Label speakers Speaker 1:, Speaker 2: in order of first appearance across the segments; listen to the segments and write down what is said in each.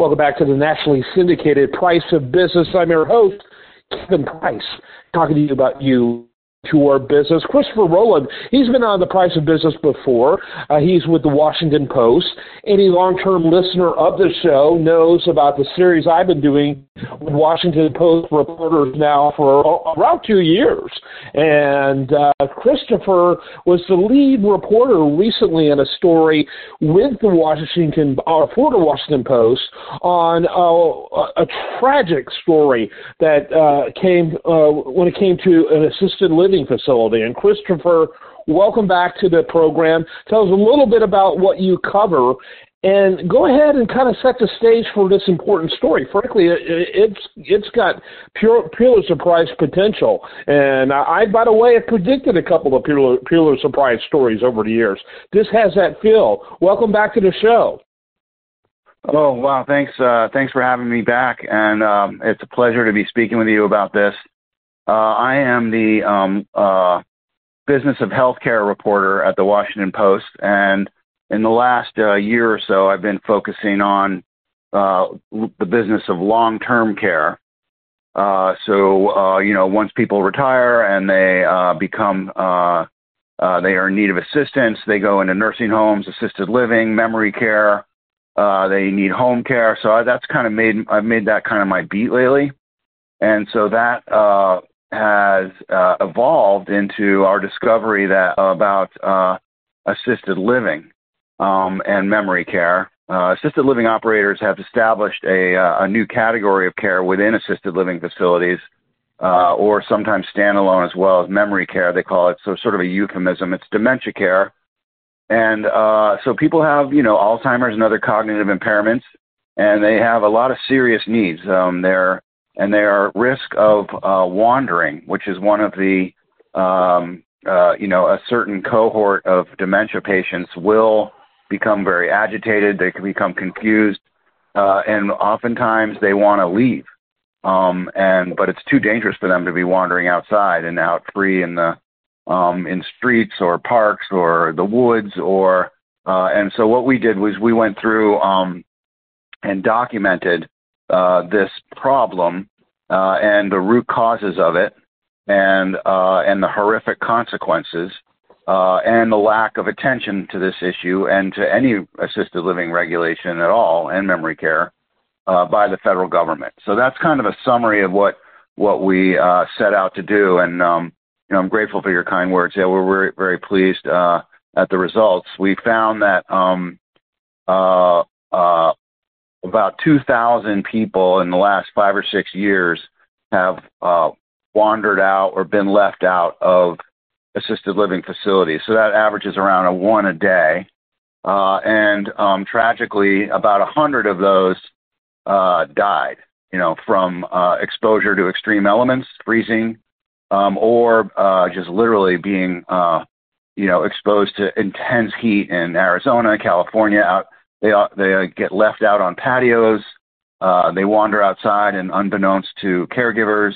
Speaker 1: Welcome back to the nationally syndicated Price of Business. I'm your host, Kevin Price, talking to you about you to our business. Christopher Rowland, he's been on the price of business before. Uh, he's with the Washington Post. Any long-term listener of the show knows about the series I've been doing with Washington Post reporters now for around two years. And uh, Christopher was the lead reporter recently in a story with the Washington, uh, for the Washington Post on uh, a tragic story that uh, came uh, when it came to an assisted living living facility. And Christopher, welcome back to the program. Tell us a little bit about what you cover and go ahead and kind of set the stage for this important story. Frankly, it's it's got pure Pulitzer Prize potential, and I, by the way, have predicted a couple of Pulitzer Prize stories over the years. This has that feel. Welcome back to the show.
Speaker 2: Oh wow! Thanks, uh, thanks for having me back, and um, it's a pleasure to be speaking with you about this. Uh, I am the um, uh, business of healthcare reporter at the Washington Post, and in the last uh, year or so, I've been focusing on uh, the business of long-term care. Uh, so, uh, you know, once people retire and they become they are in need of assistance, they go into nursing homes, assisted living, memory care. they need home care. So I, that's kind of made I've made that kind of my beat lately and so that uh, has uh, evolved into our discovery that uh, about uh, assisted living um, and memory care. Uh, assisted living operators have established a, uh, a, new category of care within assisted living facilities, uh, or sometimes standalone as well as memory care. They call it so sort of a euphemism. It's dementia care, and so people have you know Alzheimer's and other cognitive impairments, and they have a lot of serious needs. Um, they're and they are at risk of uh, wandering, which is one of the, um, uh, you know, a certain cohort of dementia patients will become very agitated. They can become confused, uh, and oftentimes they want to leave. Um, and but it's too dangerous for them to be wandering outside and out free in the um, in streets or parks or the woods or uh, and so what we did was we went through um, and documented uh, this problem uh, and the root causes of it, and uh, and the horrific consequences, uh, and the lack of attention to this issue and to any assisted living regulation at all and memory care uh, by the federal government. So that's kind of a summary of what what we set out to do, and um, you know I'm grateful for your kind words. Yeah, we're very very pleased at the results. We found that um, uh, about 2,000 people in the last five or six years have uh, wandered out or been left out of assisted living facilities. So that averages around a one a day. Uh, and um, tragically, about a hundred of those uh, died, you know, from uh, exposure to extreme elements, freezing, um, or uh, just literally being, uh, you know, exposed to intense heat in Arizona, California, out they uh, they uh, get left out on patios. Uh, they wander outside, and unbeknownst to caregivers,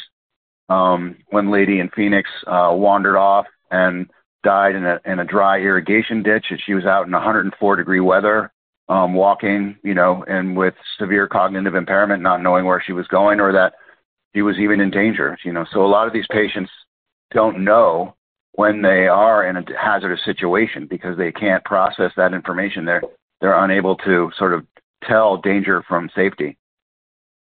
Speaker 2: um, one lady in Phoenix uh, wandered off and died in a in a dry irrigation ditch. And she was out in 104 degree weather, um, walking, you know, and with severe cognitive impairment, not knowing where she was going or that she was even in danger. You know, so a lot of these patients don't know when they are in a hazardous situation because they can't process that information. They're they're unable to sort of tell danger from safety.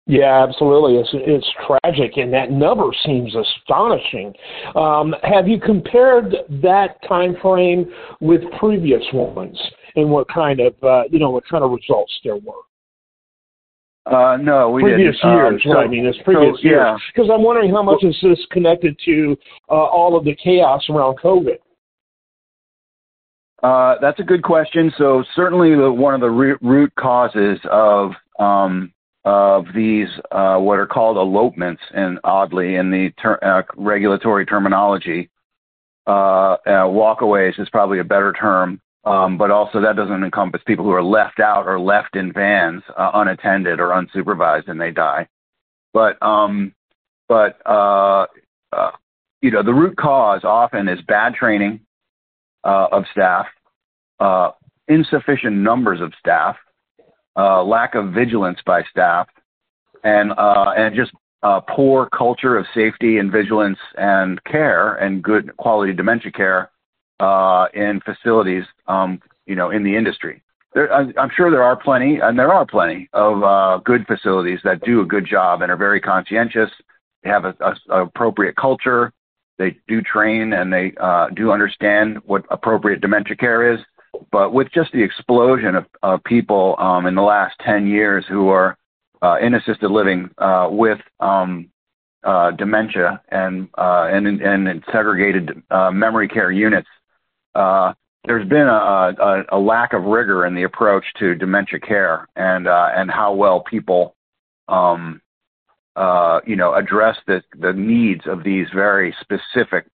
Speaker 1: Yeah, absolutely. It's it's tragic, and that number seems astonishing. Um, have you compared that time frame with previous ones, and what kind of uh, you know what kind of results there were?
Speaker 2: Uh, no, we
Speaker 1: previous
Speaker 2: didn't.
Speaker 1: Um, years. Um, so, I mean, it's previous so, years. Because I'm wondering how much is this connected to uh, all of the chaos around COVID.
Speaker 2: Uh, that's a good question. So certainly the, one of the root causes of um, of these uh, what are called elopements, and oddly in the ter- uh, regulatory terminology, uh, uh, walkaways is probably a better term. Um, but also that doesn't encompass people who are left out or left in vans unattended or unsupervised and they die. But um, but you know the root cause often is bad training uh, of staff, uh, insufficient numbers of staff, uh, lack of vigilance by staff, and uh, and just uh, poor culture of safety and vigilance and care and good quality dementia care uh, in facilities, um, you know, in the industry. There, I'm sure there are plenty, and there are plenty of good facilities that do a good job and are very conscientious. They have a, a, a appropriate culture. They do train and they uh, do understand what appropriate dementia care is. But with just the explosion of, of people um, in the last 10 years who are uh, in assisted living uh, with um, uh, dementia and, uh, and, and segregated uh, memory care units, uh, there's been a, a, a, lack of rigor in the approach to dementia care and and how well people um, you know address the the needs of these very specific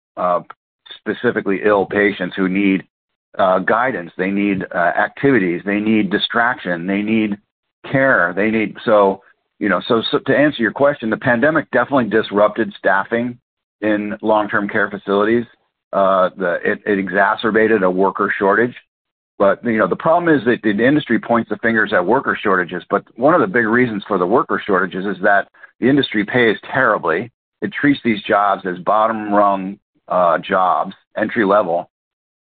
Speaker 2: specifically ill patients who need uh, guidance, they need uh, activities, they need distraction, they need care, they need so you know so, so to answer your question, the pandemic definitely disrupted staffing in long-term care facilities. Uh, the, it, it exacerbated a worker shortage. But you know the problem is that the industry points the fingers at worker shortages. But one of the big reasons for the worker shortages is that the industry pays terribly. It treats these jobs as bottom rung uh, jobs, entry level,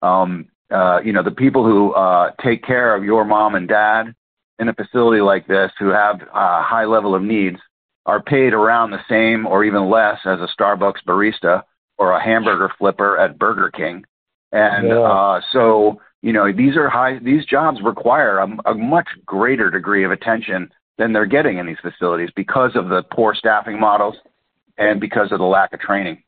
Speaker 2: um, uh, you know, the people who uh, take care of your mom and dad in a facility like this who have a high level of needs are paid around the same or even less as a Starbucks barista or a hamburger flipper at Burger King. And yeah. uh, so, you know, these are high, these jobs require a, a much greater degree of attention than they're getting in these facilities because of the poor staffing models and because of the lack of training.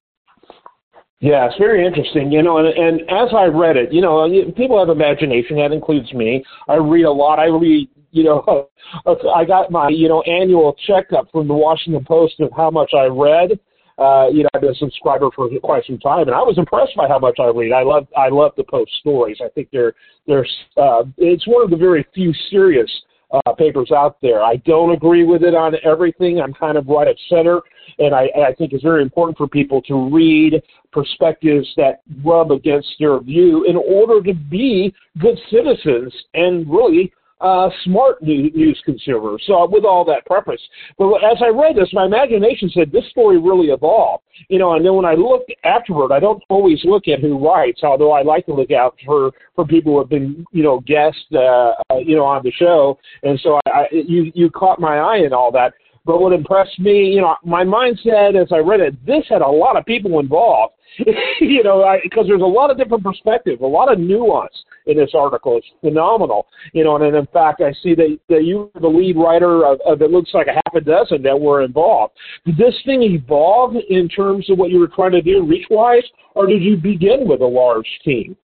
Speaker 1: Yeah, it's very interesting, you know, and, and as I read it, you know, people have imagination. That includes me. I read a lot. I read, you know, I got my, you know, annual checkup from the Washington Post of how much I read. Uh, you know, I've been a subscriber for quite some time, and I was impressed by how much I read. I love, I love the Post stories. I think they're, they're, uh, it's one of the very few serious uh, papers out there. I don't agree with it on everything. I'm kind of right at center, and I, I think it's very important for people to read perspectives that rub against their view in order to be good citizens and really uh, smart new, news consumer. So with all that preface, but as I read this, my imagination said this story really evolved. You know, and then when I look afterward, I don't always look at who writes, although I like to look out for for people who have been you know guests uh, uh, you know on the show, and so I, I you you caught my eye in all that. But what impressed me, you know, my mindset as I read it, this had a lot of people involved. you know, because there's a lot of different perspectives, a lot of nuance in this article. It's phenomenal. You know, and, and in fact, I see that, that you were the lead writer of, of it looks like a half a dozen that were involved. Did this thing evolve in terms of what you were trying to do reach wise, or did you begin with a large team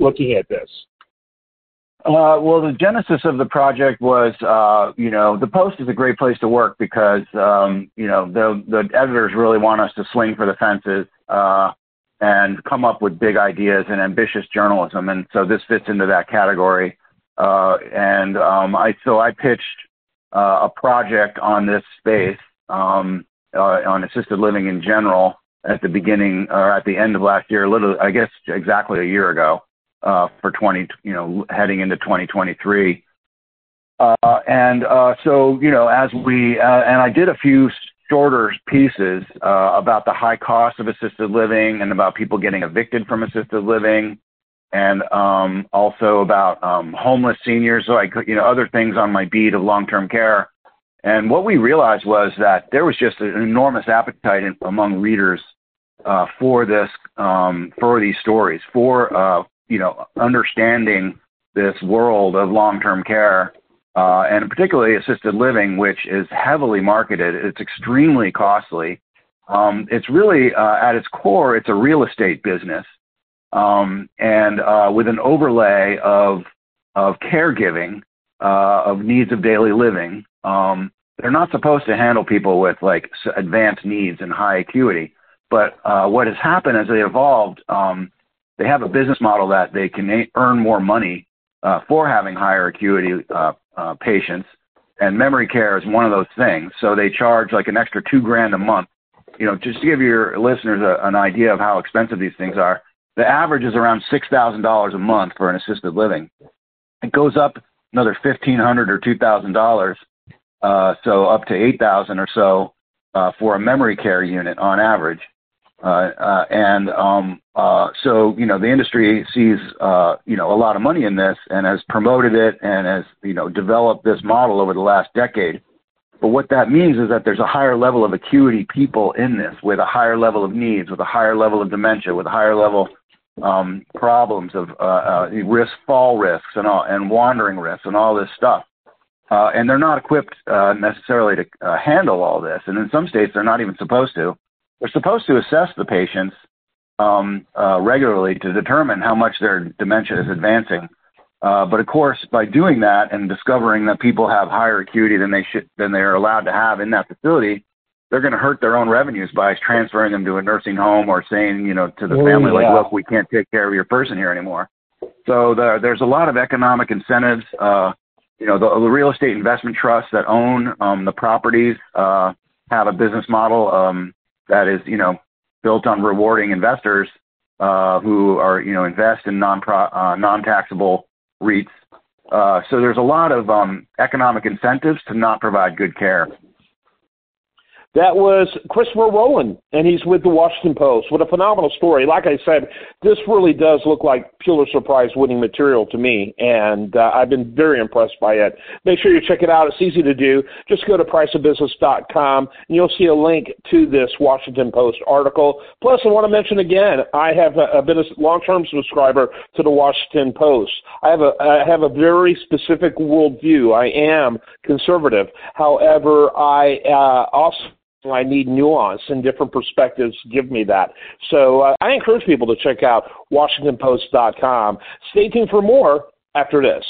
Speaker 1: looking at this?
Speaker 2: Uh, well, the genesis of the project was, uh, you know, the Post is a great place to work because, um, you know, the the editors really want us to swing for the fences uh, and come up with big ideas and ambitious journalism, and so this fits into that category. Uh, and um, I so I pitched uh, a project on this space um, uh, on assisted living in general at the beginning or at the end of last year, literally, I guess exactly a year ago for 20, you know, heading into 2023. Uh, and uh, so, you know, as we, uh, and I did a few shorter pieces uh, about the high cost of assisted living and about people getting evicted from assisted living and um, also about um, homeless seniors, so I could, you know, other things on my beat of long-term care. And what we realized was that there was just an enormous appetite among readers uh, for this, um, for these stories, for uh, you know, understanding this world of long-term care, uh, and particularly assisted living, which is heavily marketed. It's extremely costly. Um, it's really, uh, at its core, it's a real estate business, um, and uh, with an overlay of of caregiving, uh, of needs of daily living. Um, they're not supposed to handle people with like advanced needs and high acuity. But uh, what has happened as they evolved, um, they have a business model that they can earn more money uh, for having higher acuity uh, uh, patients, and memory care is one of those things. So they charge like an extra two grand a month. You know, just to give your listeners a, an idea of how expensive these things are, the average is around six thousand dollars a month for an assisted living. It goes up another fifteen hundred or two thousand dollars, uh, so up to eight thousand or so uh, for a memory care unit on average. Uh, uh, and um, uh, so, you know, the industry sees, uh, you know, a lot of money in this and has promoted it and has, you know, developed this model over the last decade. But what that means is that there's a higher level of acuity people in this with a higher level of needs, with a higher level of dementia, with a higher level um, problems of uh, uh, risk, fall risks, and all, and wandering risks, and all this stuff. Uh, and they're not equipped uh, necessarily to uh, handle all this. And in some states, they're not even supposed to. They're supposed to assess the patients um, uh, regularly to determine how much their dementia is advancing. Uh, but of course, by doing that and discovering that people have higher acuity than they should than they are allowed to have in that facility, they're going to hurt their own revenues by transferring them to a nursing home or saying, you know, to the oh, family, yeah. like, look, we can't take care of your person here anymore. So the, there's a lot of economic incentives. Uh, you know, the, the real estate investment trusts that own um, the properties uh, have a business model um, that is, you know, built on rewarding investors uh, who are, you know, invest in non uh, non-taxable REITs. Uh, so there's a lot of um, economic incentives to not provide good care.
Speaker 1: That was Christopher Rowland, and he's with the Washington Post. What a phenomenal story. Like I said, this really does look like Pulitzer Prize winning material to me, and uh, I've been very impressed by it. Make sure you check it out. It's easy to do. Just go to priceofbusiness.com, and you'll see a link to this Washington Post article. Plus, I want to mention again, I have a, been a long-term subscriber to the Washington Post. I have a, I have a very specific worldview. I am conservative. However, I uh, also I need nuance and different perspectives give me that. So uh, I encourage people to check out WashingtonPost.com. Stay tuned for more after this.